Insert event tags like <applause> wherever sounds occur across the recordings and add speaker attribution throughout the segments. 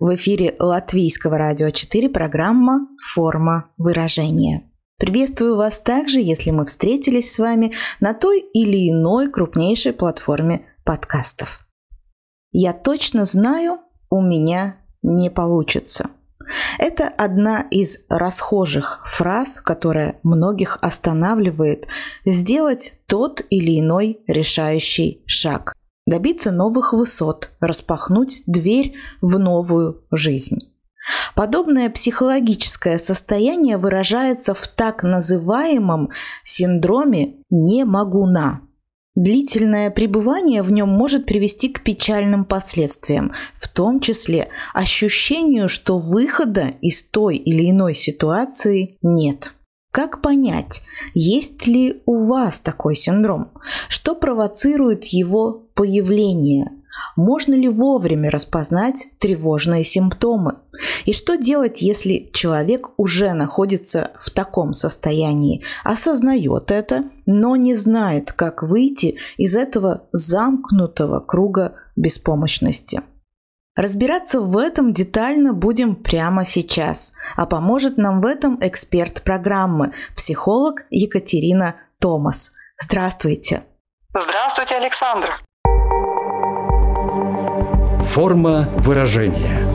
Speaker 1: в эфире Латвийского радио 4 программа «Форма выражения». Приветствую вас также, если мы встретились с вами на той или иной крупнейшей платформе подкастов. Я точно знаю, у меня не получится. Это одна из расхожих фраз, которая многих останавливает сделать тот или иной решающий шаг – добиться новых высот, распахнуть дверь в новую жизнь. Подобное психологическое состояние выражается в так называемом синдроме «не могу на». Длительное пребывание в нем может привести к печальным последствиям, в том числе ощущению, что выхода из той или иной ситуации нет. Как понять, есть ли у вас такой синдром? Что провоцирует его появление? Можно ли вовремя распознать тревожные симптомы? И что делать, если человек уже находится в таком состоянии, осознает это, но не знает, как выйти из этого замкнутого круга беспомощности? Разбираться в этом детально будем прямо сейчас, а поможет нам в этом эксперт программы, психолог Екатерина Томас. Здравствуйте.
Speaker 2: Здравствуйте, Александр.
Speaker 3: Форма выражения –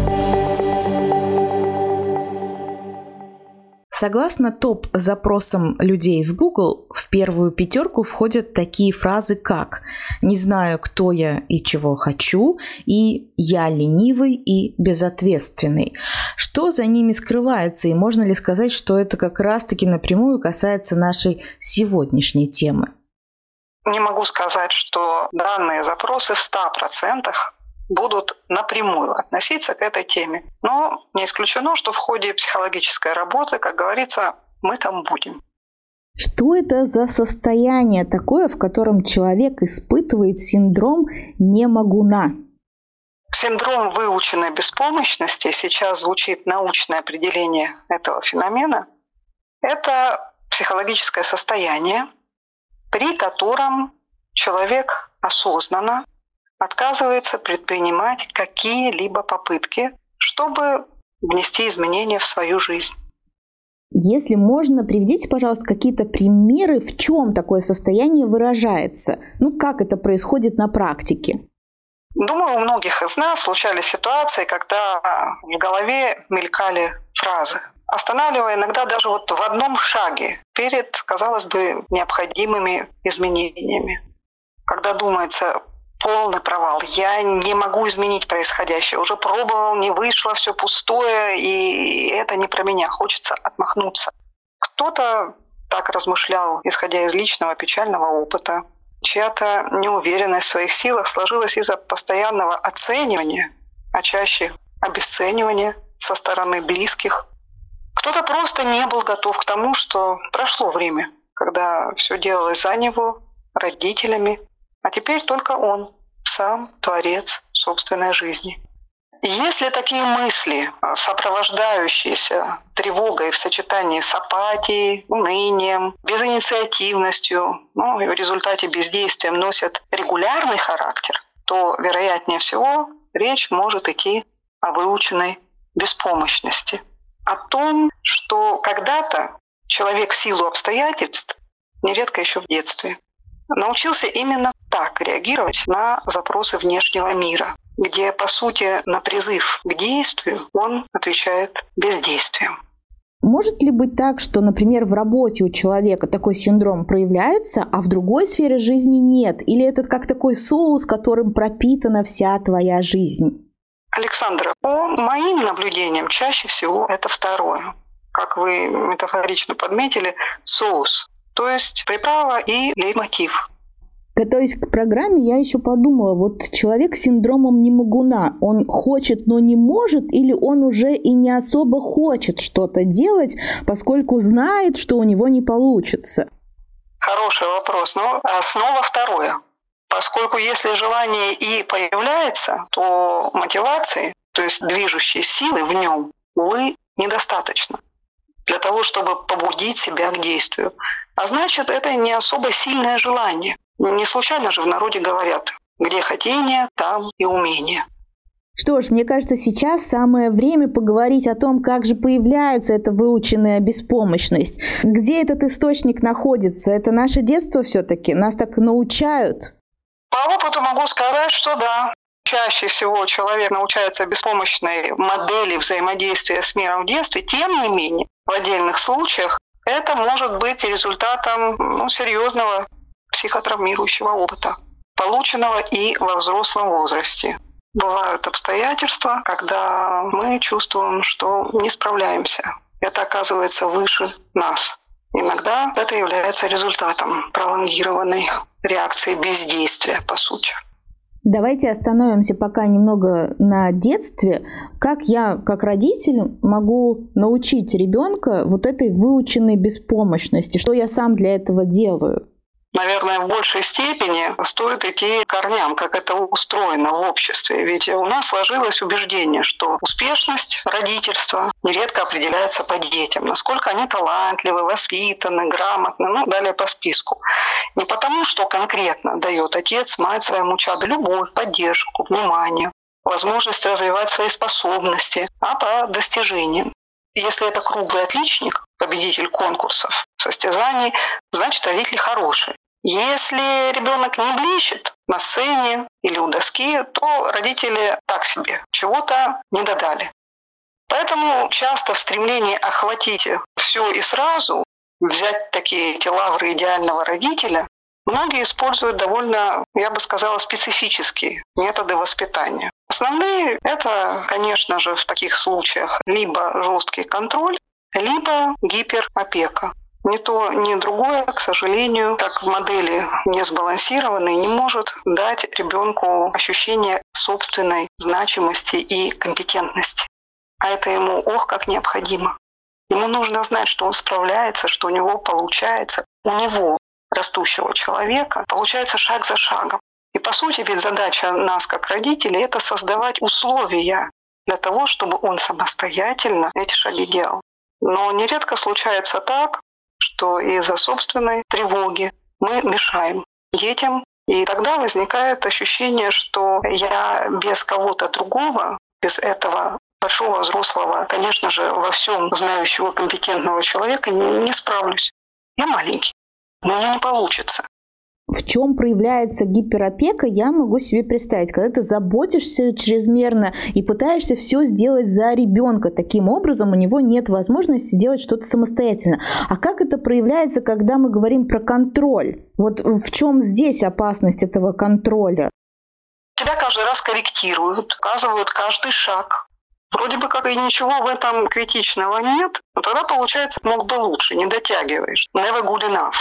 Speaker 1: Согласно топ-запросам людей в Google, в первую пятерку входят такие фразы, как «не знаю, кто я и чего хочу» и «я ленивый и безответственный». Что за ними скрывается и можно ли сказать, что это как раз-таки напрямую касается нашей сегодняшней темы?
Speaker 2: Не могу сказать, что данные запросы в 100% будут напрямую относиться к этой теме. Но не исключено, что в ходе психологической работы, как говорится, мы там будем.
Speaker 1: Что это за состояние такое, в котором человек испытывает синдром «не могу на»?
Speaker 2: Синдром выученной беспомощности, сейчас звучит научное определение этого феномена, это психологическое состояние, при котором человек осознанно отказывается предпринимать какие-либо попытки, чтобы внести изменения в свою жизнь.
Speaker 1: Если можно, приведите, пожалуйста, какие-то примеры, в чем такое состояние выражается. Ну, как это происходит на практике?
Speaker 2: Думаю, у многих из нас случались ситуации, когда в голове мелькали фразы, останавливая иногда даже вот в одном шаге перед, казалось бы, необходимыми изменениями. Когда думается, полный провал. Я не могу изменить происходящее. Уже пробовал, не вышло, все пустое, и это не про меня. Хочется отмахнуться. Кто-то так размышлял, исходя из личного печального опыта. Чья-то неуверенность в своих силах сложилась из-за постоянного оценивания, а чаще обесценивания со стороны близких. Кто-то просто не был готов к тому, что прошло время, когда все делалось за него, родителями, а теперь только он, сам творец собственной жизни. Если такие мысли, сопровождающиеся тревогой в сочетании с апатией, унынием, безинициативностью, ну и в результате бездействием носят регулярный характер, то, вероятнее всего, речь может идти о выученной беспомощности. О том, что когда-то человек в силу обстоятельств, нередко еще в детстве, научился именно так реагировать на запросы внешнего мира, где, по сути, на призыв к действию он отвечает бездействием.
Speaker 1: Может ли быть так, что, например, в работе у человека такой синдром проявляется, а в другой сфере жизни нет? Или это как такой соус, которым пропитана вся твоя жизнь?
Speaker 2: Александра, по моим наблюдениям, чаще всего это второе. Как вы метафорично подметили, соус, то есть приправа и лейтмотив.
Speaker 1: Готовясь к программе, я еще подумала, вот человек с синдромом немогуна, он хочет, но не может, или он уже и не особо хочет что-то делать, поскольку знает, что у него не получится?
Speaker 2: Хороший вопрос. Но основа второе. Поскольку если желание и появляется, то мотивации, то есть движущей силы в нем, увы, недостаточно для того, чтобы побудить себя к действию. А значит, это не особо сильное желание. Не случайно же в народе говорят, где хотение, там и умение.
Speaker 1: Что ж, мне кажется, сейчас самое время поговорить о том, как же появляется эта выученная беспомощность. Где этот источник находится? Это наше детство все-таки? Нас так научают?
Speaker 2: По опыту могу сказать, что да. Чаще всего человек научается беспомощной модели взаимодействия с миром в детстве. Тем не менее, в отдельных случаях это может быть результатом ну, серьезного психотравмирующего опыта, полученного и во взрослом возрасте. Бывают обстоятельства, когда мы чувствуем, что не справляемся. Это оказывается выше нас. Иногда это является результатом пролонгированной реакции бездействия, по сути.
Speaker 1: Давайте остановимся пока немного на детстве. Как я, как родитель, могу научить ребенка вот этой выученной беспомощности? Что я сам для этого делаю?
Speaker 2: Наверное, в большей степени стоит идти корням, как это устроено в обществе. Ведь у нас сложилось убеждение, что успешность родительства нередко определяется по детям, насколько они талантливы, воспитаны, грамотны, ну, далее по списку. Не потому, что конкретно дает отец, мать своему чаду любовь, поддержку, внимание, возможность развивать свои способности, а по достижениям. Если это круглый отличник, победитель конкурсов, состязаний, значит родители хорошие. Если ребенок не блещет на сцене или у доски, то родители так себе, чего-то не додали. Поэтому часто в стремлении охватить все и сразу, взять такие эти лавры идеального родителя, многие используют довольно, я бы сказала, специфические методы воспитания. Основные — это, конечно же, в таких случаях либо жесткий контроль, либо гиперопека. Ни то, ни другое, к сожалению, как в модели не сбалансированной, не может дать ребенку ощущение собственной значимости и компетентности. А это ему ох как необходимо. Ему нужно знать, что он справляется, что у него получается. У него, растущего человека, получается шаг за шагом. И по сути ведь задача нас как родителей – это создавать условия для того, чтобы он самостоятельно эти шаги делал. Но нередко случается так, что из-за собственной тревоги мы мешаем детям, и тогда возникает ощущение, что я без кого-то другого, без этого большого взрослого, конечно же, во всем знающего компетентного человека не справлюсь. Я маленький, у меня не получится
Speaker 1: в чем проявляется гиперопека, я могу себе представить, когда ты заботишься чрезмерно и пытаешься все сделать за ребенка. Таким образом, у него нет возможности делать что-то самостоятельно. А как это проявляется, когда мы говорим про контроль? Вот в чем здесь опасность этого контроля?
Speaker 2: Тебя каждый раз корректируют, указывают каждый шаг. Вроде бы как и ничего в этом критичного нет, но тогда получается мог бы лучше, не дотягиваешь. Never good enough.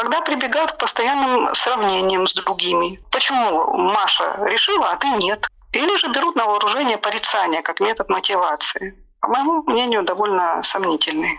Speaker 2: Тогда прибегают к постоянным сравнениям с другими. Почему Маша решила, а ты нет? Или же берут на вооружение порицание как метод мотивации. По моему мнению, довольно сомнительный.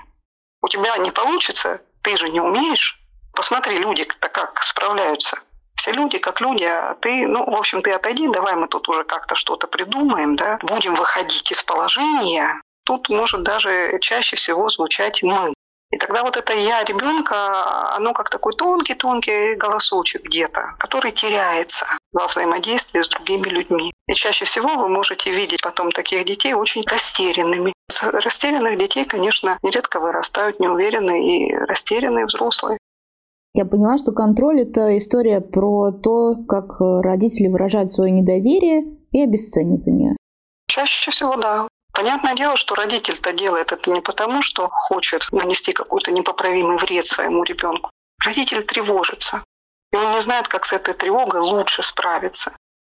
Speaker 2: У тебя не получится, ты же не умеешь. Посмотри, люди-то как справляются. Все люди как люди, а ты, ну, в общем, ты отойди, давай мы тут уже как-то что-то придумаем, да, будем выходить из положения. Тут может даже чаще всего звучать «мы». И тогда вот это «я» ребенка, оно как такой тонкий-тонкий голосочек где-то, который теряется во взаимодействии с другими людьми. И чаще всего вы можете видеть потом таких детей очень растерянными. С растерянных детей, конечно, нередко вырастают неуверенные и растерянные взрослые.
Speaker 1: Я поняла, что контроль — это история про то, как родители выражают свое недоверие и обесценивание.
Speaker 2: Чаще всего, да. Понятное дело, что родитель-то делает это не потому, что хочет нанести какой-то непоправимый вред своему ребенку. Родитель тревожится. И он не знает, как с этой тревогой лучше справиться.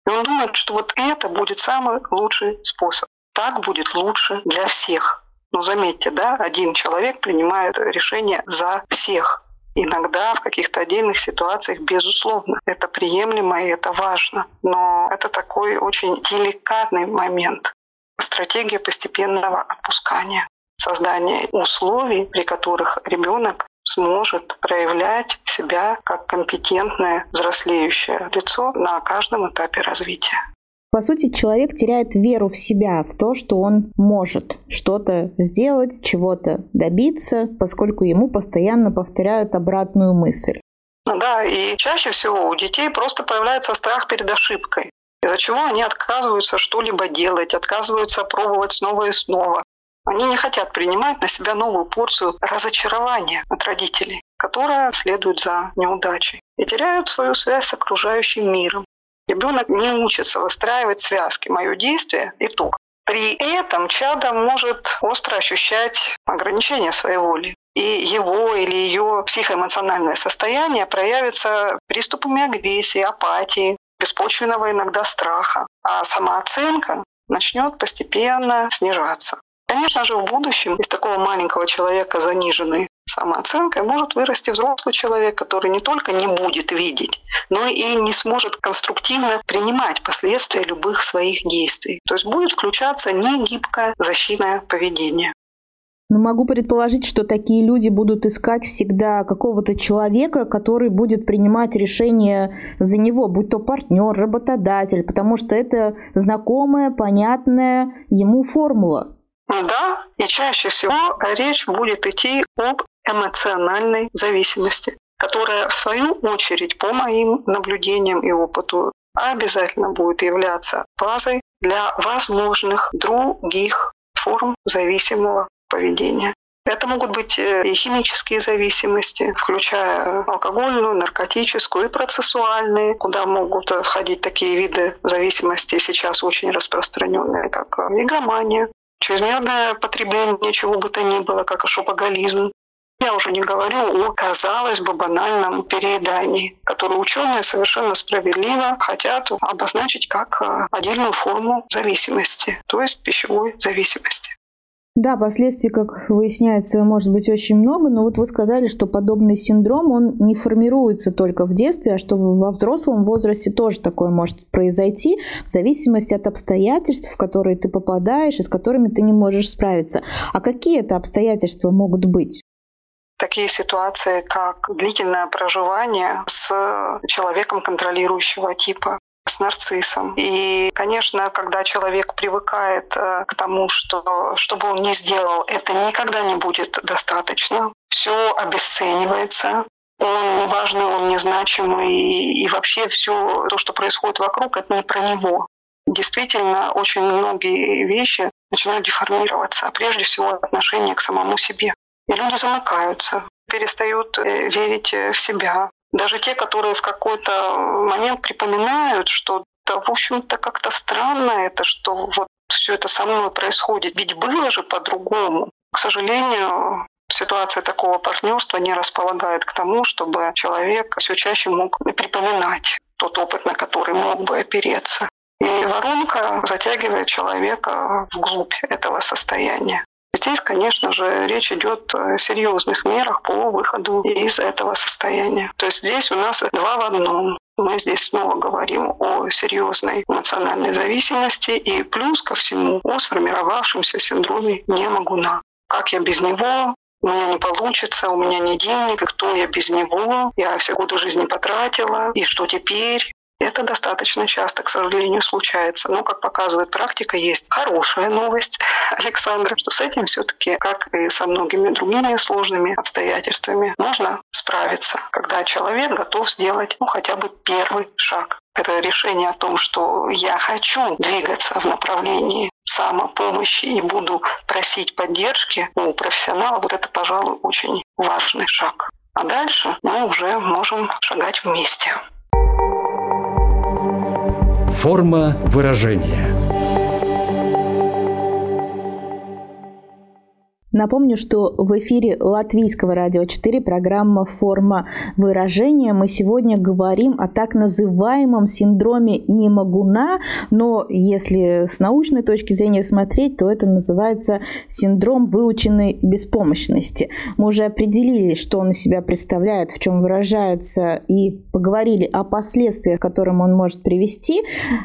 Speaker 2: И он думает, что вот это будет самый лучший способ. Так будет лучше для всех. Но заметьте, да, один человек принимает решение за всех. Иногда в каких-то отдельных ситуациях, безусловно, это приемлемо и это важно. Но это такой очень деликатный момент. Стратегия постепенного отпускания. Создание условий, при которых ребенок сможет проявлять себя как компетентное взрослеющее лицо на каждом этапе развития.
Speaker 1: По сути, человек теряет веру в себя, в то, что он может что-то сделать, чего-то добиться, поскольку ему постоянно повторяют обратную мысль.
Speaker 2: Ну да, и чаще всего у детей просто появляется страх перед ошибкой, из-за чего они отказываются что-либо делать, отказываются пробовать снова и снова. Они не хотят принимать на себя новую порцию разочарования от родителей, которая следует за неудачей, и теряют свою связь с окружающим миром, Ребенок не учится выстраивать связки. Мое действие – итог. При этом чадо может остро ощущать ограничения своей воли. И его или ее психоэмоциональное состояние проявится приступами агрессии, апатии, беспочвенного иногда страха. А самооценка начнет постепенно снижаться. Конечно же, в будущем из такого маленького человека заниженной самооценкой может вырасти взрослый человек, который не только не будет видеть, но и не сможет конструктивно принимать последствия любых своих действий. То есть будет включаться негибкое защитное поведение.
Speaker 1: Но могу предположить, что такие люди будут искать всегда какого-то человека, который будет принимать решения за него, будь то партнер, работодатель, потому что это знакомая, понятная ему формула.
Speaker 2: Да, и чаще всего речь будет идти об эмоциональной зависимости, которая в свою очередь по моим наблюдениям и опыту обязательно будет являться базой для возможных других форм зависимого поведения. Это могут быть э, и химические зависимости, включая алкогольную, наркотическую и процессуальные, куда могут входить такие виды зависимости сейчас очень распространенные, как игромания, чрезмерное потребление чего бы то ни было, как шопоголизм. Я уже не говорю о, казалось бы, банальном переедании, которое ученые совершенно справедливо хотят обозначить как э, отдельную форму зависимости, то есть пищевой зависимости.
Speaker 1: Да, последствий, как выясняется, может быть очень много, но вот вы сказали, что подобный синдром, он не формируется только в детстве, а что во взрослом возрасте тоже такое может произойти, в зависимости от обстоятельств, в которые ты попадаешь и с которыми ты не можешь справиться. А какие это обстоятельства могут быть?
Speaker 2: такие ситуации, как длительное проживание с человеком контролирующего типа, с нарциссом. И, конечно, когда человек привыкает э, к тому, что что бы он ни сделал, это никогда не будет достаточно. Все обесценивается, он неважный, он незначимый, и, и вообще все то, что происходит вокруг, это не про него. Действительно, очень многие вещи начинают деформироваться, а прежде всего отношение к самому себе. И люди замыкаются, перестают э, верить в себя, даже те, которые в какой-то момент припоминают, что да, в общем-то, как-то странно это, что вот все это со мной происходит. Ведь было же по-другому. К сожалению, ситуация такого партнерства не располагает к тому, чтобы человек все чаще мог припоминать тот опыт, на который мог бы опереться. И воронка затягивает человека вглубь этого состояния. Здесь, конечно же, речь идет о серьезных мерах по выходу из этого состояния. То есть здесь у нас два в одном. Мы здесь снова говорим о серьезной эмоциональной зависимости и плюс ко всему о сформировавшемся синдроме «не могу на». Как я без него, у меня не получится, у меня нет денег, кто я без него, я все годы жизни потратила, и что теперь? Это достаточно часто, к сожалению, случается. Но, как показывает практика, есть хорошая новость, <laughs> Александра, что с этим все-таки, как и со многими другими сложными обстоятельствами, можно справиться, когда человек готов сделать ну, хотя бы первый шаг. Это решение о том, что я хочу двигаться в направлении самопомощи и буду просить поддержки у профессионала, вот это, пожалуй, очень важный шаг. А дальше мы уже можем шагать вместе.
Speaker 3: Форма выражения.
Speaker 1: Напомню, что в эфире Латвийского радио 4 программа «Форма выражения». Мы сегодня говорим о так называемом синдроме немогуна, но если с научной точки зрения смотреть, то это называется синдром выученной беспомощности. Мы уже определили, что он из себя представляет, в чем выражается, и поговорили о последствиях, к которым он может привести.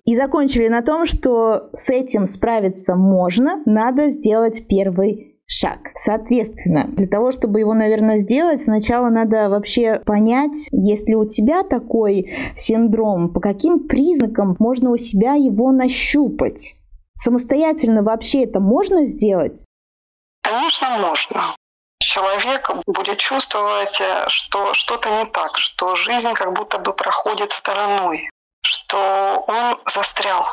Speaker 1: И закончили на том, что с этим справиться можно, надо сделать первый шаг. Соответственно, для того, чтобы его, наверное, сделать, сначала надо вообще понять, есть ли у тебя такой синдром, по каким признакам можно у себя его нащупать. Самостоятельно вообще это можно сделать?
Speaker 2: Конечно, можно. Человек будет чувствовать, э, что что-то не так, что жизнь как будто бы проходит стороной, что он застрял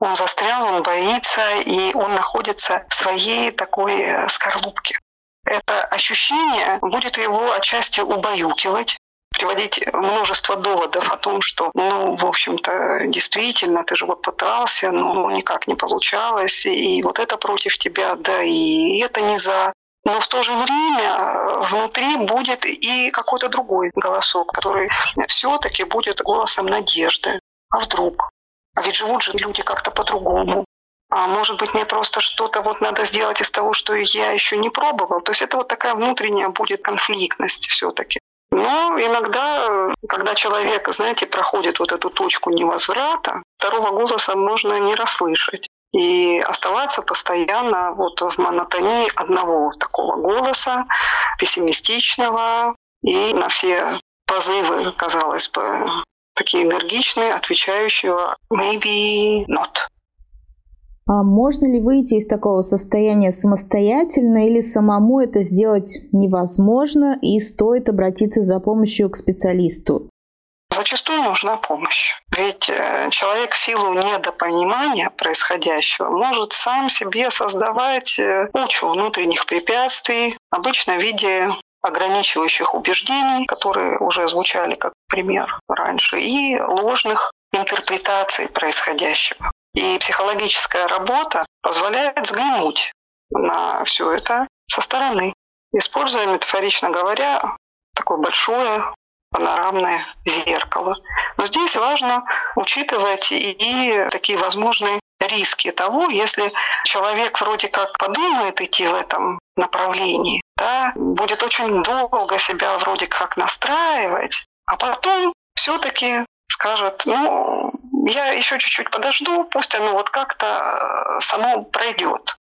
Speaker 2: он застрял, он боится, и он находится в своей такой э, скорлупке. Это ощущение будет его отчасти убаюкивать, приводить множество доводов о том, что, ну, в общем-то, действительно, ты же вот пытался, но никак не получалось, и вот это против тебя, да, и это не за. Но в то же время внутри будет и какой-то другой голосок, который все-таки будет голосом надежды. А вдруг? А ведь живут же люди как-то по-другому. А может быть, мне просто что-то вот надо сделать из того, что я еще не пробовал. То есть это вот такая внутренняя будет конфликтность все-таки. Но иногда, когда человек, знаете, проходит вот эту точку невозврата, второго голоса можно не расслышать и оставаться постоянно вот в монотонии одного такого голоса, пессимистичного, и на все позывы, казалось бы, такие энергичные, отвечающие maybe not.
Speaker 1: А можно ли выйти из такого состояния самостоятельно или самому это сделать невозможно и стоит обратиться за помощью к специалисту?
Speaker 2: Зачастую нужна помощь. Ведь э, человек в силу недопонимания происходящего может сам себе создавать э, кучу внутренних препятствий, обычно в виде ограничивающих убеждений, которые уже звучали как пример раньше, и ложных интерпретаций происходящего. И психологическая работа позволяет взглянуть на все это со стороны, используя, метафорично говоря, такое большое панорамное зеркало. Но здесь важно учитывать и такие возможные риски того, если человек вроде как подумает идти в этом направлении, да, будет очень долго себя вроде как настраивать, а потом все-таки скажет, ну, я еще чуть-чуть подожду, пусть оно вот как-то э, само пройдет.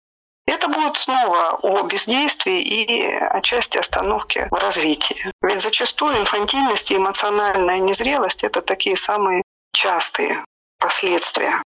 Speaker 2: Это будет снова о бездействии и отчасти остановке в развитии. Ведь зачастую инфантильность и эмоциональная незрелость – это такие самые частые последствия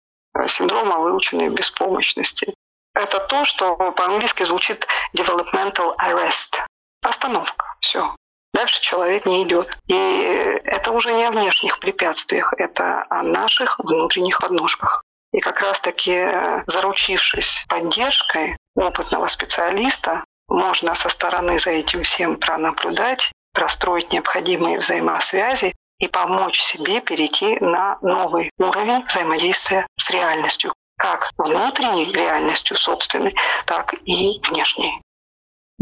Speaker 2: синдрома выученной беспомощности. Это то, что по-английски звучит developmental arrest. Остановка. Все. Дальше человек не идет. И это уже не о внешних препятствиях, это о наших внутренних подножках. И как раз-таки заручившись поддержкой опытного специалиста, можно со стороны за этим всем пронаблюдать, простроить необходимые взаимосвязи и помочь себе перейти на новый уровень взаимодействия с реальностью, как внутренней реальностью собственной, так и внешней.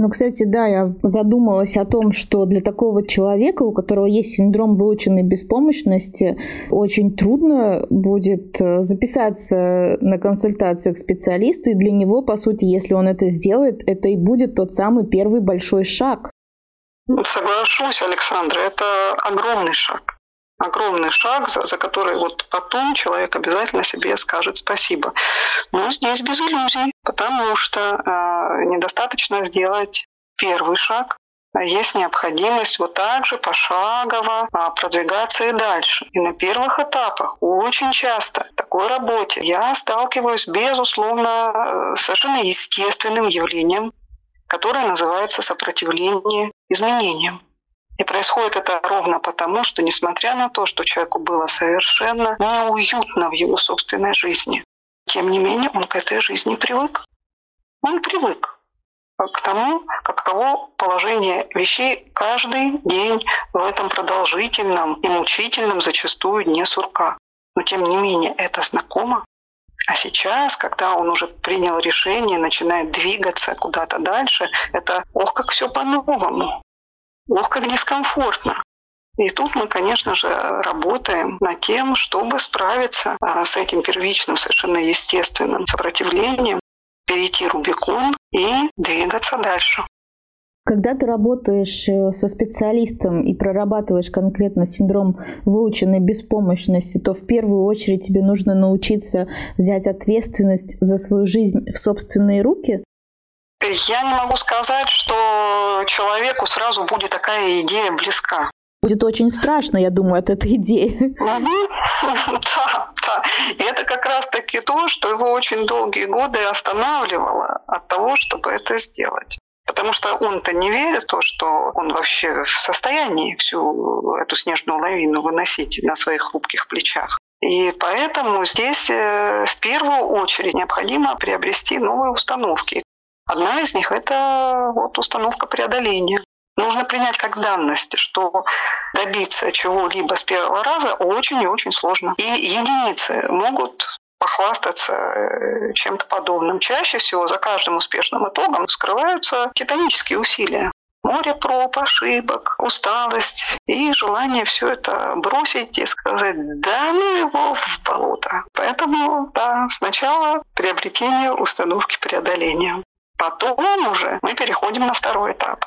Speaker 1: Ну, кстати, да, я задумалась о том, что для такого человека, у которого есть синдром выученной беспомощности, очень трудно будет э, записаться на консультацию к специалисту, и для него, по сути, если он это сделает, это и будет тот самый первый большой шаг.
Speaker 2: Соглашусь, Александра, это огромный шаг. Огромный шаг, за, за который вот потом человек обязательно себе скажет спасибо. Но здесь без иллюзий, потому что э, недостаточно сделать первый шаг, есть необходимость вот так же пошагово а, продвигаться и дальше. И на первых этапах очень часто в такой работе я сталкиваюсь, безусловно, э, совершенно естественным явлением которое называется сопротивление изменениям. И происходит это ровно потому, что несмотря на то, что человеку было совершенно неуютно в его собственной жизни, тем не менее он к этой жизни привык. Он привык к тому, каково положение вещей каждый день в этом продолжительном и мучительном зачастую дне сурка. Но тем не менее это знакомо. А сейчас, когда он уже принял решение, начинает двигаться куда-то дальше, это ох, как все по-новому, ох, как дискомфортно. И тут мы, конечно же, работаем над тем, чтобы справиться а, с этим первичным, совершенно естественным сопротивлением, перейти Рубикон и двигаться дальше.
Speaker 1: Когда ты работаешь э, со специалистом и прорабатываешь конкретно синдром выученной беспомощности, то в первую очередь тебе нужно научиться взять ответственность за свою жизнь в собственные руки?
Speaker 2: Я не могу сказать, что человеку сразу будет такая идея близка.
Speaker 1: Будет очень страшно, я думаю, от этой идеи. <laughs>
Speaker 2: Да, да. И это как раз-таки то, что его очень долгие годы останавливало от того, чтобы это сделать. Потому что он-то не верит в то, что он вообще в состоянии всю эту снежную лавину выносить на своих хрупких плечах. И поэтому здесь э, в первую очередь необходимо приобрести новые установки. Одна из них – это вот установка преодоления. Нужно принять как данность, что добиться чего-либо с первого раза очень и очень сложно. И единицы могут похвастаться э, чем-то подобным. Чаще всего за каждым успешным итогом скрываются титанические усилия. Море проб, ошибок, усталость и желание все это бросить и сказать «да ну его в болото». Поэтому, да, сначала приобретение установки преодоления. Потом уже мы переходим на второй этап.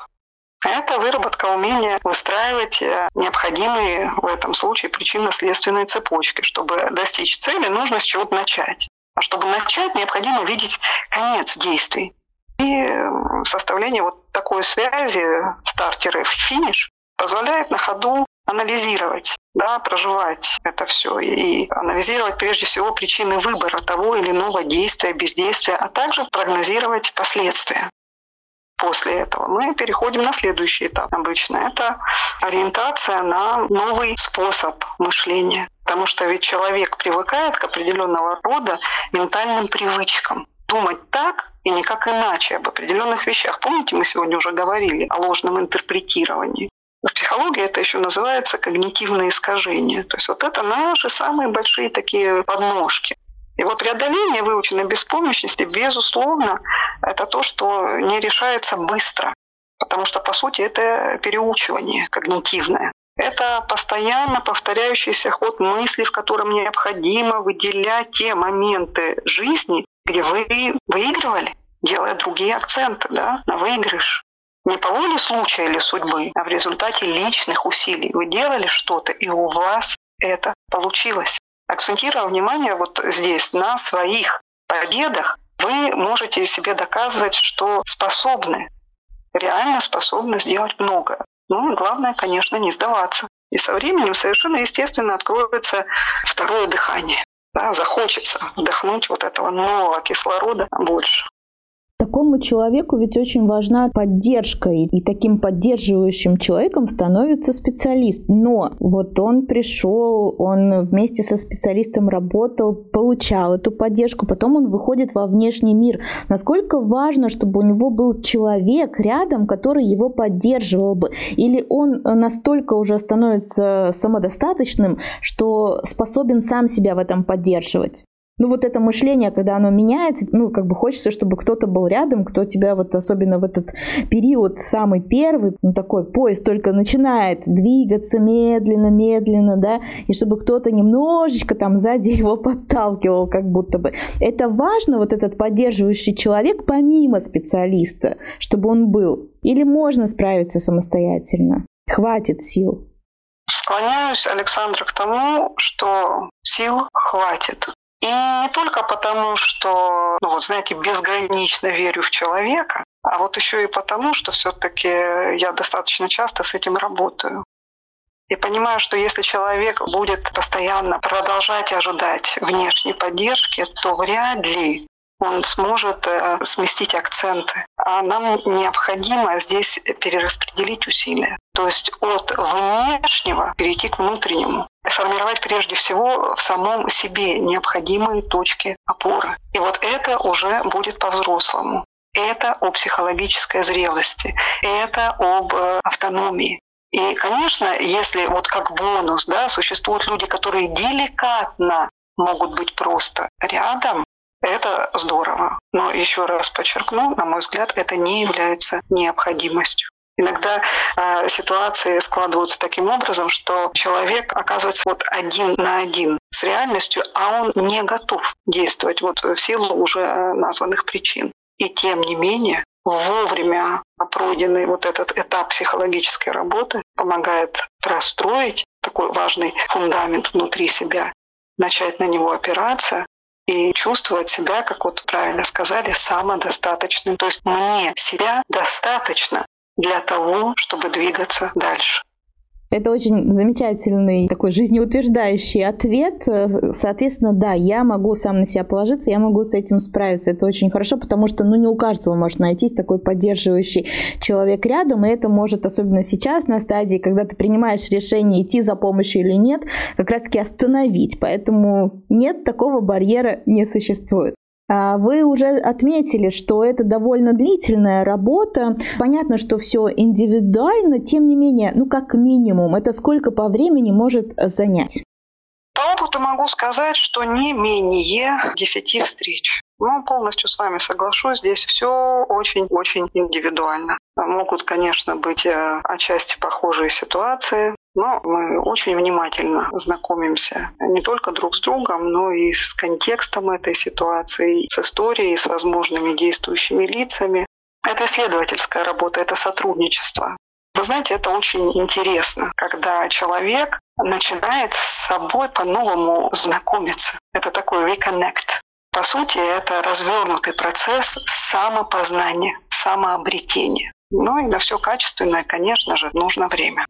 Speaker 2: Это выработка умения выстраивать э, необходимые в этом случае причинно-следственные цепочки. Чтобы достичь цели, нужно с чего-то начать. А чтобы начать, необходимо видеть конец действий. И составление вот такой связи стартера и финиш позволяет на ходу анализировать, да, проживать это все и анализировать прежде всего причины выбора того или иного действия, бездействия, а также прогнозировать последствия после этого мы переходим на следующий этап обычно. Это ориентация на новый способ мышления. Потому что ведь человек привыкает к определенного рода ментальным привычкам. Думать так и никак иначе об определенных вещах. Помните, мы сегодня уже говорили о ложном интерпретировании. В психологии это еще называется когнитивное искажение. То есть вот это наши самые большие такие подножки. И вот преодоление выученной беспомощности, безусловно, это то, что не решается быстро, потому что, по сути, это переучивание когнитивное. Это постоянно повторяющийся ход мысли, в котором необходимо выделять те моменты жизни, где вы выигрывали, делая другие акценты да, на выигрыш. Не по воле случая или судьбы, а в результате личных усилий вы делали что-то, и у вас это получилось акцентируя внимание вот здесь на своих победах, вы можете себе доказывать, что способны, реально способны сделать много. Ну и главное, конечно, не сдаваться. И со временем совершенно естественно откроется второе дыхание. Да, захочется вдохнуть вот этого нового кислорода больше.
Speaker 1: Такому человеку ведь очень важна поддержка, и, таким поддерживающим человеком становится специалист. Но вот он пришел, он вместе со специалистом работал, получал эту поддержку, потом он выходит во внешний мир. Насколько важно, чтобы у него был человек рядом, который его поддерживал бы? Или он настолько уже становится самодостаточным, что способен сам себя в этом поддерживать? Ну вот это мышление, когда оно меняется, ну как бы хочется, чтобы кто-то был рядом, кто тебя вот особенно в этот период самый первый, ну такой поезд только начинает двигаться медленно, медленно, да, и чтобы кто-то немножечко там сзади его подталкивал, как будто бы. Это важно, вот этот поддерживающий человек, помимо специалиста, чтобы он был. Или можно справиться самостоятельно? Хватит сил.
Speaker 2: Склоняюсь, Александр, к тому, что сил хватит. И не только потому, что, ну вот знаете, безгранично верю в человека, а вот еще и потому, что все-таки я достаточно часто с этим работаю. И понимаю, что если человек будет постоянно продолжать ожидать внешней поддержки, то вряд ли он сможет э, сместить акценты. А нам необходимо здесь перераспределить усилия. То есть от внешнего перейти к внутреннему. Формировать прежде всего в самом себе необходимые точки опоры. И вот это уже будет по-взрослому. Это о психологической зрелости, это об э, автономии. И, конечно, если вот как бонус, да, существуют люди, которые деликатно могут быть просто рядом, это здорово. Но еще раз подчеркну, на мой взгляд, это не является необходимостью. Иногда э, ситуации складываются таким образом, что человек оказывается вот один на один с реальностью, а он не готов действовать вот в силу уже э, названных причин. И тем не менее, вовремя пройденный вот этот этап психологической работы помогает простроить такой важный фундамент внутри себя, начать на него опираться и чувствовать себя, как вот правильно сказали, самодостаточным. То есть мне себя достаточно для того, чтобы двигаться дальше.
Speaker 1: Это очень замечательный такой жизнеутверждающий ответ. Соответственно, да, я могу сам на себя положиться, я могу с этим справиться. Это очень хорошо, потому что ну, не у каждого может найтись такой поддерживающий человек рядом, и это может, особенно сейчас, на стадии, когда ты принимаешь решение, идти за помощью или нет, как раз-таки остановить. Поэтому нет, такого барьера не существует. А вы уже отметили, что это довольно длительная работа. Понятно, что все индивидуально, тем не менее, ну как минимум, это сколько по времени может занять?
Speaker 2: По опыту могу сказать, что не менее 10 встреч. Ну, полностью с вами соглашусь, здесь все очень-очень индивидуально. Могут, конечно, быть э, отчасти похожие ситуации, но мы очень внимательно знакомимся не только друг с другом, но и с контекстом этой ситуации, с историей, с возможными действующими лицами. Это исследовательская работа, это сотрудничество. Вы знаете, это очень интересно, когда человек начинает с собой по-новому знакомиться. Это такой reconnect. По сути, это развернутый процесс самопознания, самообретения. Ну и на все качественное, конечно же, нужно время.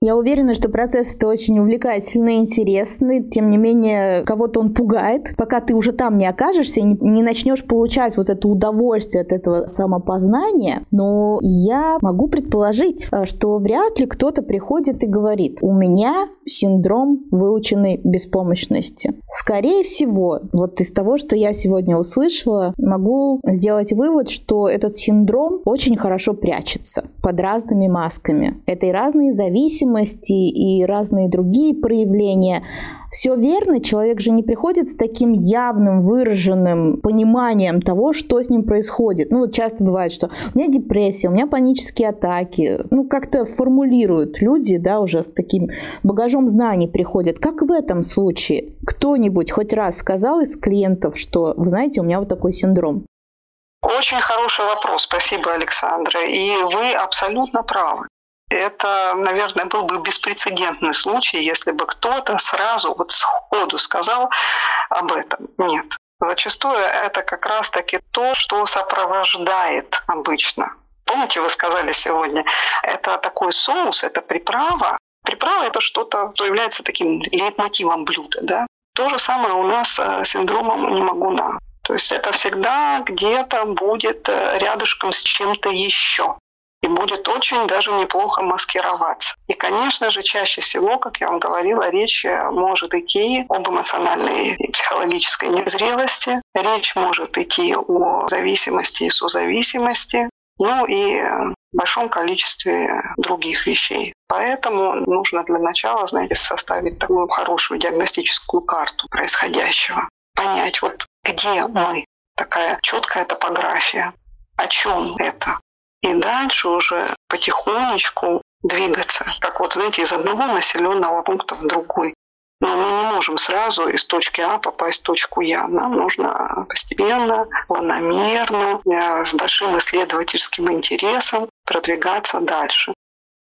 Speaker 1: Я уверена, что процесс это очень увлекательный, интересный. Тем не менее, кого-то он пугает. Пока ты уже там не окажешься и не, не начнешь получать вот это удовольствие от этого самопознания. Но я могу предположить, э, что вряд ли кто-то приходит и говорит, у меня синдром выученной беспомощности. Скорее всего, вот из того, что я сегодня услышала, могу сделать вывод, что этот синдром очень хорошо прячется под разными масками. Это и разные зависимости, и разные другие проявления. Все верно, человек же не приходит с таким явным, выраженным пониманием того, что с ним происходит. Ну вот часто бывает, что у меня депрессия, у меня панические атаки. Ну как-то формулируют люди, да, уже с таким багажом знаний приходят. Как в этом случае? Кто-нибудь хоть раз сказал из клиентов, что, вы знаете, у меня вот такой синдром?
Speaker 2: Очень хороший вопрос, спасибо, Александра. И вы абсолютно правы. Это, наверное, был бы беспрецедентный случай, если бы кто-то сразу вот сходу сказал об этом. Нет. Зачастую это как раз-таки то, что сопровождает обычно. Помните, вы сказали сегодня, это такой соус, это приправа. Приправа – это что-то, что является таким лейтмотивом блюда. Да? То же самое у нас с синдромом «не могу на». То есть это всегда где-то будет э, рядышком с чем-то еще и будет очень даже неплохо маскироваться. И, конечно же, чаще всего, как я вам говорила, речь может идти об эмоциональной и психологической незрелости, речь может идти о зависимости и созависимости, ну и большом количестве других вещей. Поэтому нужно для начала, знаете, составить такую хорошую диагностическую карту происходящего. Понять, вот где мы, такая четкая топография, о чем это, и дальше уже потихонечку двигаться, как вот, знаете, из одного населенного пункта в другой. Но мы не можем сразу из точки А попасть в точку Я. Нам нужно постепенно, планомерно, э, с большим исследовательским интересом продвигаться дальше.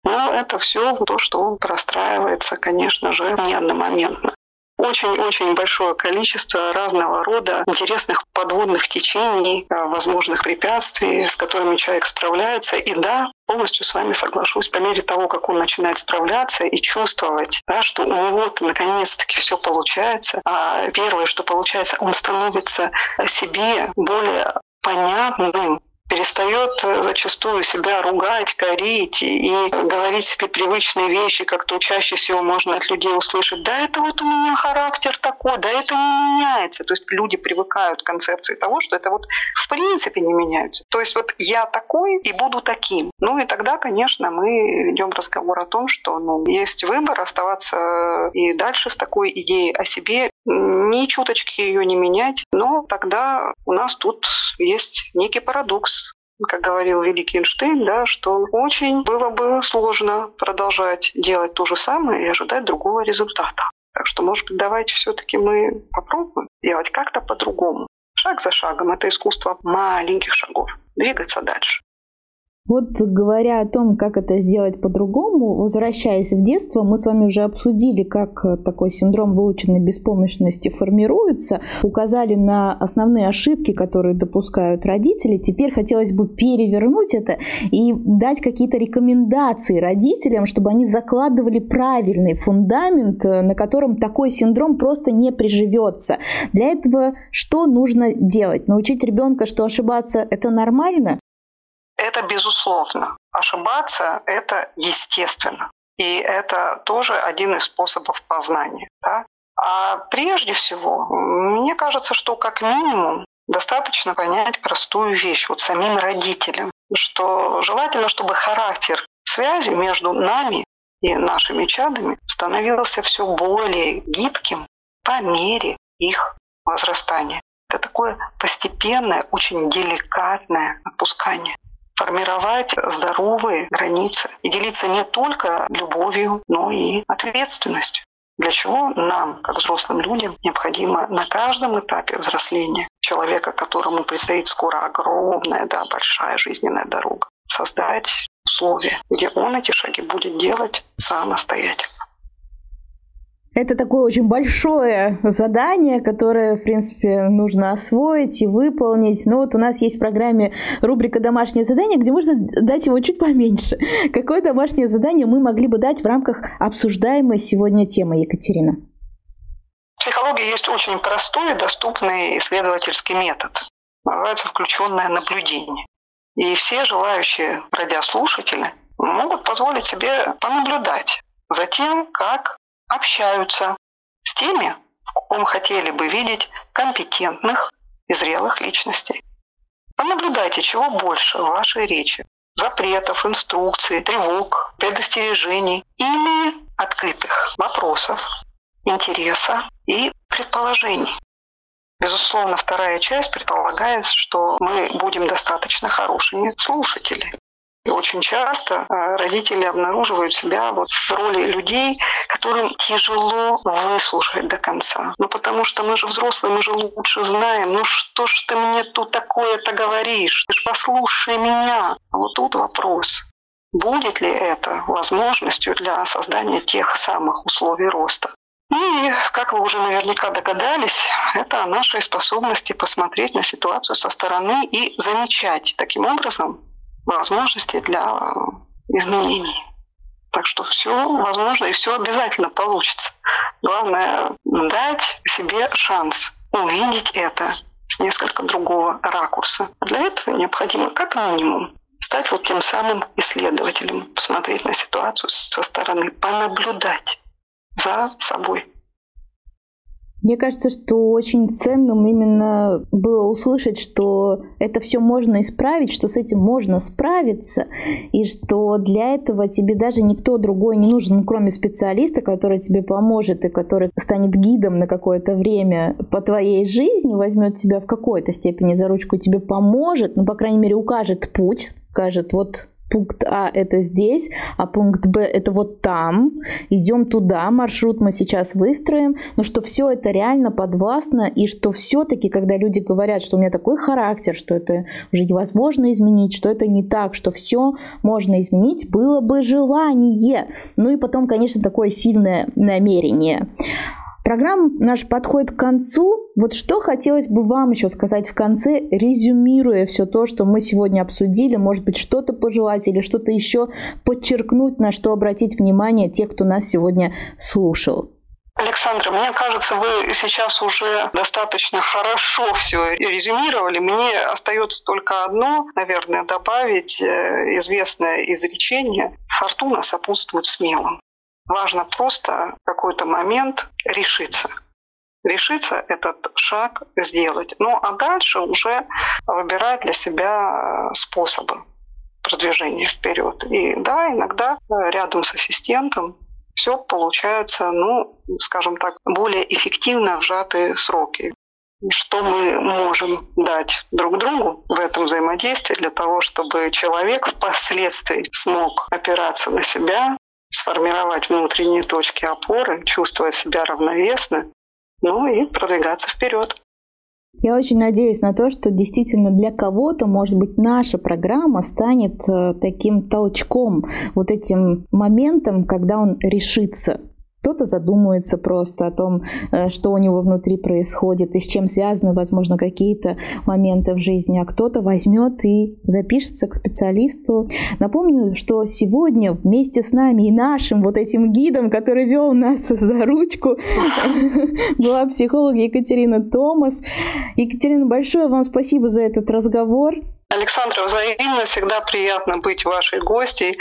Speaker 2: Но это все то, что простраивается, конечно же, не одномоментно очень-очень большое количество разного рода интересных подводных течений, э, возможных препятствий, с которыми человек справляется. И да, полностью с вами соглашусь, по мере того, как он начинает справляться и чувствовать, да, что у него-то наконец-таки все получается, а первое, что получается, он становится себе более понятным, перестает э, зачастую себя ругать, корить и говорить себе привычные вещи, как то чаще всего можно от людей услышать, да это вот у меня характер такой, да это не меняется. То есть люди привыкают к концепции того, что это вот в принципе не меняется. То есть вот я такой и буду таким. Ну и тогда, конечно, мы ведем разговор о том, что ну, есть выбор оставаться и дальше с такой идеей о себе ни чуточки ее не менять. Но тогда у нас тут есть некий парадокс как говорил великий Эйнштейн, да, что очень было бы сложно продолжать делать то же самое и ожидать другого результата. Так что, может быть, давайте все-таки мы попробуем делать как-то по-другому. Шаг за шагом. Это искусство маленьких шагов. Двигаться дальше.
Speaker 1: Вот говоря о том, как это сделать по-другому, возвращаясь в детство, мы с вами уже обсудили, как э, такой синдром выученной беспомощности формируется, указали на основные ошибки, которые допускают родители. Теперь хотелось бы перевернуть это и дать какие-то рекомендации родителям, чтобы они закладывали правильный фундамент, э, на котором такой синдром просто не приживется. Для этого что нужно делать? Научить ребенка, что ошибаться это нормально,
Speaker 2: это безусловно. Ошибаться – это естественно. И это тоже один из способов познания. Да? А прежде всего, мне кажется, что как минимум достаточно понять простую вещь вот самим родителям, что желательно, чтобы характер связи между нами и нашими чадами становился все более гибким по мере их возрастания. Это такое постепенное, очень деликатное отпускание формировать здоровые границы и делиться не только любовью, но и ответственностью. Для чего нам, как взрослым людям, необходимо на каждом этапе взросления человека, которому предстоит скоро огромная, да, большая жизненная дорога, создать условия, где он эти шаги будет делать самостоятельно.
Speaker 1: Это такое очень большое задание, которое, в принципе, нужно освоить и выполнить. Но вот у нас есть в программе рубрика «Домашнее задание», где можно дать его чуть поменьше. <laughs> Какое домашнее задание мы могли бы дать в рамках обсуждаемой сегодня темы, Екатерина?
Speaker 2: В психологии есть очень простой и доступный исследовательский метод. Называется включенное наблюдение. И все желающие радиослушатели могут позволить себе понаблюдать за тем, как общаются с теми, в ком хотели бы видеть компетентных и зрелых личностей. Понаблюдайте, чего больше в вашей речи. Запретов, инструкций, тревог, предостережений или открытых вопросов, интереса и предположений. Безусловно, вторая часть предполагает, что мы будем достаточно хорошими слушателями. Очень часто э, родители обнаруживают себя вот в роли людей, которым тяжело выслушать до конца. Ну потому что мы же взрослые, мы же лучше знаем. Ну что ж ты мне тут такое-то говоришь? Ты ж послушай меня. А вот тут вопрос. Будет ли это возможностью для создания тех самых условий роста? Ну и, как вы уже наверняка догадались, это о нашей способности посмотреть на ситуацию со стороны и замечать таким образом возможности для изменений. Так что все возможно и все обязательно получится. Главное дать себе шанс увидеть это с несколько другого ракурса. Для этого необходимо как минимум стать вот тем самым исследователем, посмотреть на ситуацию со стороны, понаблюдать за собой.
Speaker 1: Мне кажется, что очень ценным именно было услышать, что это все можно исправить, что с этим можно справиться, и что для этого тебе даже никто другой не нужен, ну, кроме специалиста, который тебе поможет и который станет гидом на какое-то время по твоей жизни, возьмет тебя в какой-то степени за ручку, тебе поможет, ну, по крайней мере, укажет путь, скажет, вот пункт А это здесь, а пункт Б это вот там. Идем туда, маршрут мы сейчас выстроим. Но что все это реально подвластно и что все-таки, когда люди говорят, что у меня такой характер, что это уже невозможно изменить, что это не так, что все можно изменить, было бы желание. Ну и потом, конечно, такое сильное намерение. Программа наша подходит к концу. Вот что хотелось бы вам еще сказать в конце, резюмируя все то, что мы сегодня обсудили, может быть, что-то пожелать или что-то еще подчеркнуть, на что обратить внимание тех, кто нас сегодня слушал.
Speaker 2: Александра, мне кажется, вы сейчас уже достаточно хорошо все резюмировали. Мне остается только одно, наверное, добавить э, известное изречение. Фортуна сопутствует смелым. Важно просто в какой-то момент решиться. Решиться этот шаг сделать. Ну а дальше уже выбирать для себя способы продвижения вперед. И да, иногда рядом с ассистентом все получается, ну, скажем так, более эффективно в сжатые сроки. Что мы можем дать друг другу в этом взаимодействии для того, чтобы человек впоследствии смог опираться на себя, сформировать внутренние точки опоры, чувствовать себя равновесно, ну и продвигаться вперед.
Speaker 1: Я очень надеюсь на то, что действительно для кого-то, может быть, наша программа станет э, таким толчком, вот этим моментом, когда он решится кто-то задумывается просто о том, э, что у него внутри происходит и с чем связаны, возможно, какие-то моменты в жизни, а кто-то возьмет и запишется к специалисту. Напомню, что сегодня вместе с нами и нашим вот этим гидом, который вел нас за ручку, <laughs> была психолог Екатерина Томас. Екатерина, большое вам спасибо за этот разговор.
Speaker 2: Александра, взаимно всегда приятно быть вашей гостьей.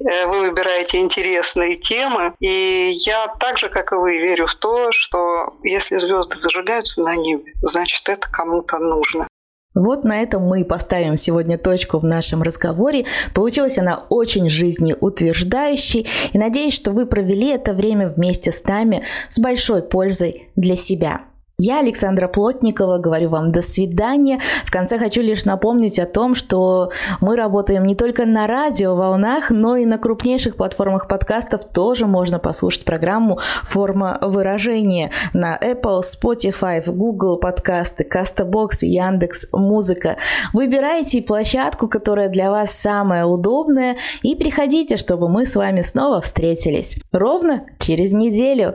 Speaker 2: Э, вы выбираете интересные темы. И я так же, как и вы, верю в то, что если звезды зажигаются на небе, значит, это кому-то нужно.
Speaker 1: Вот на этом мы и поставим сегодня точку в нашем разговоре. Получилась она очень жизнеутверждающей. И надеюсь, что вы провели это время вместе с нами с большой пользой для себя. Я, Александра Плотникова, говорю вам до свидания. В конце хочу лишь напомнить о том, что мы работаем не только на радиоволнах, но и на крупнейших платформах подкастов тоже можно послушать программу «Форма выражения» на Apple, Spotify, Google подкасты, Castbox, Яндекс Музыка. Выбирайте площадку, которая для вас самая удобная, и приходите, чтобы мы с вами снова встретились. Ровно через неделю.